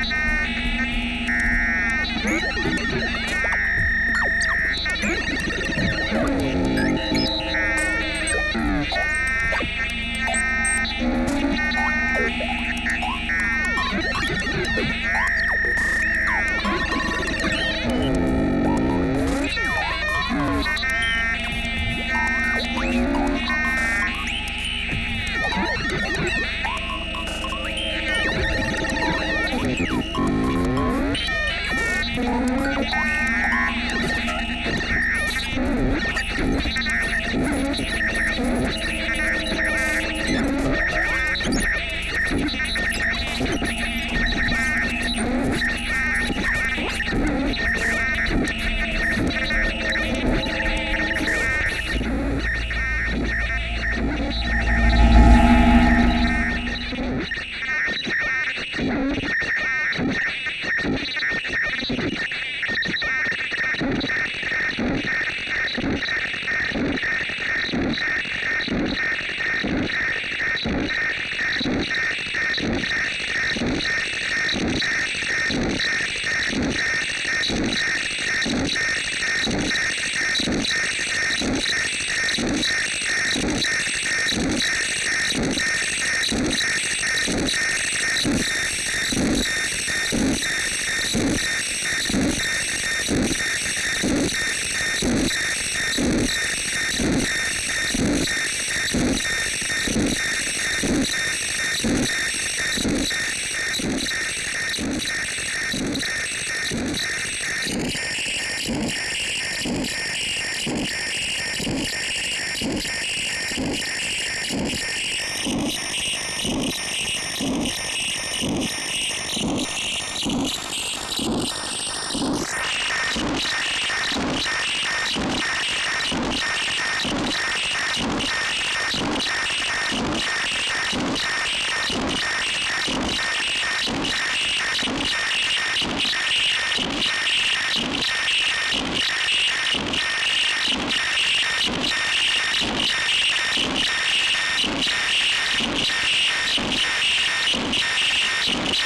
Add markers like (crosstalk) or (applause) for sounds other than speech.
Ah! you (laughs)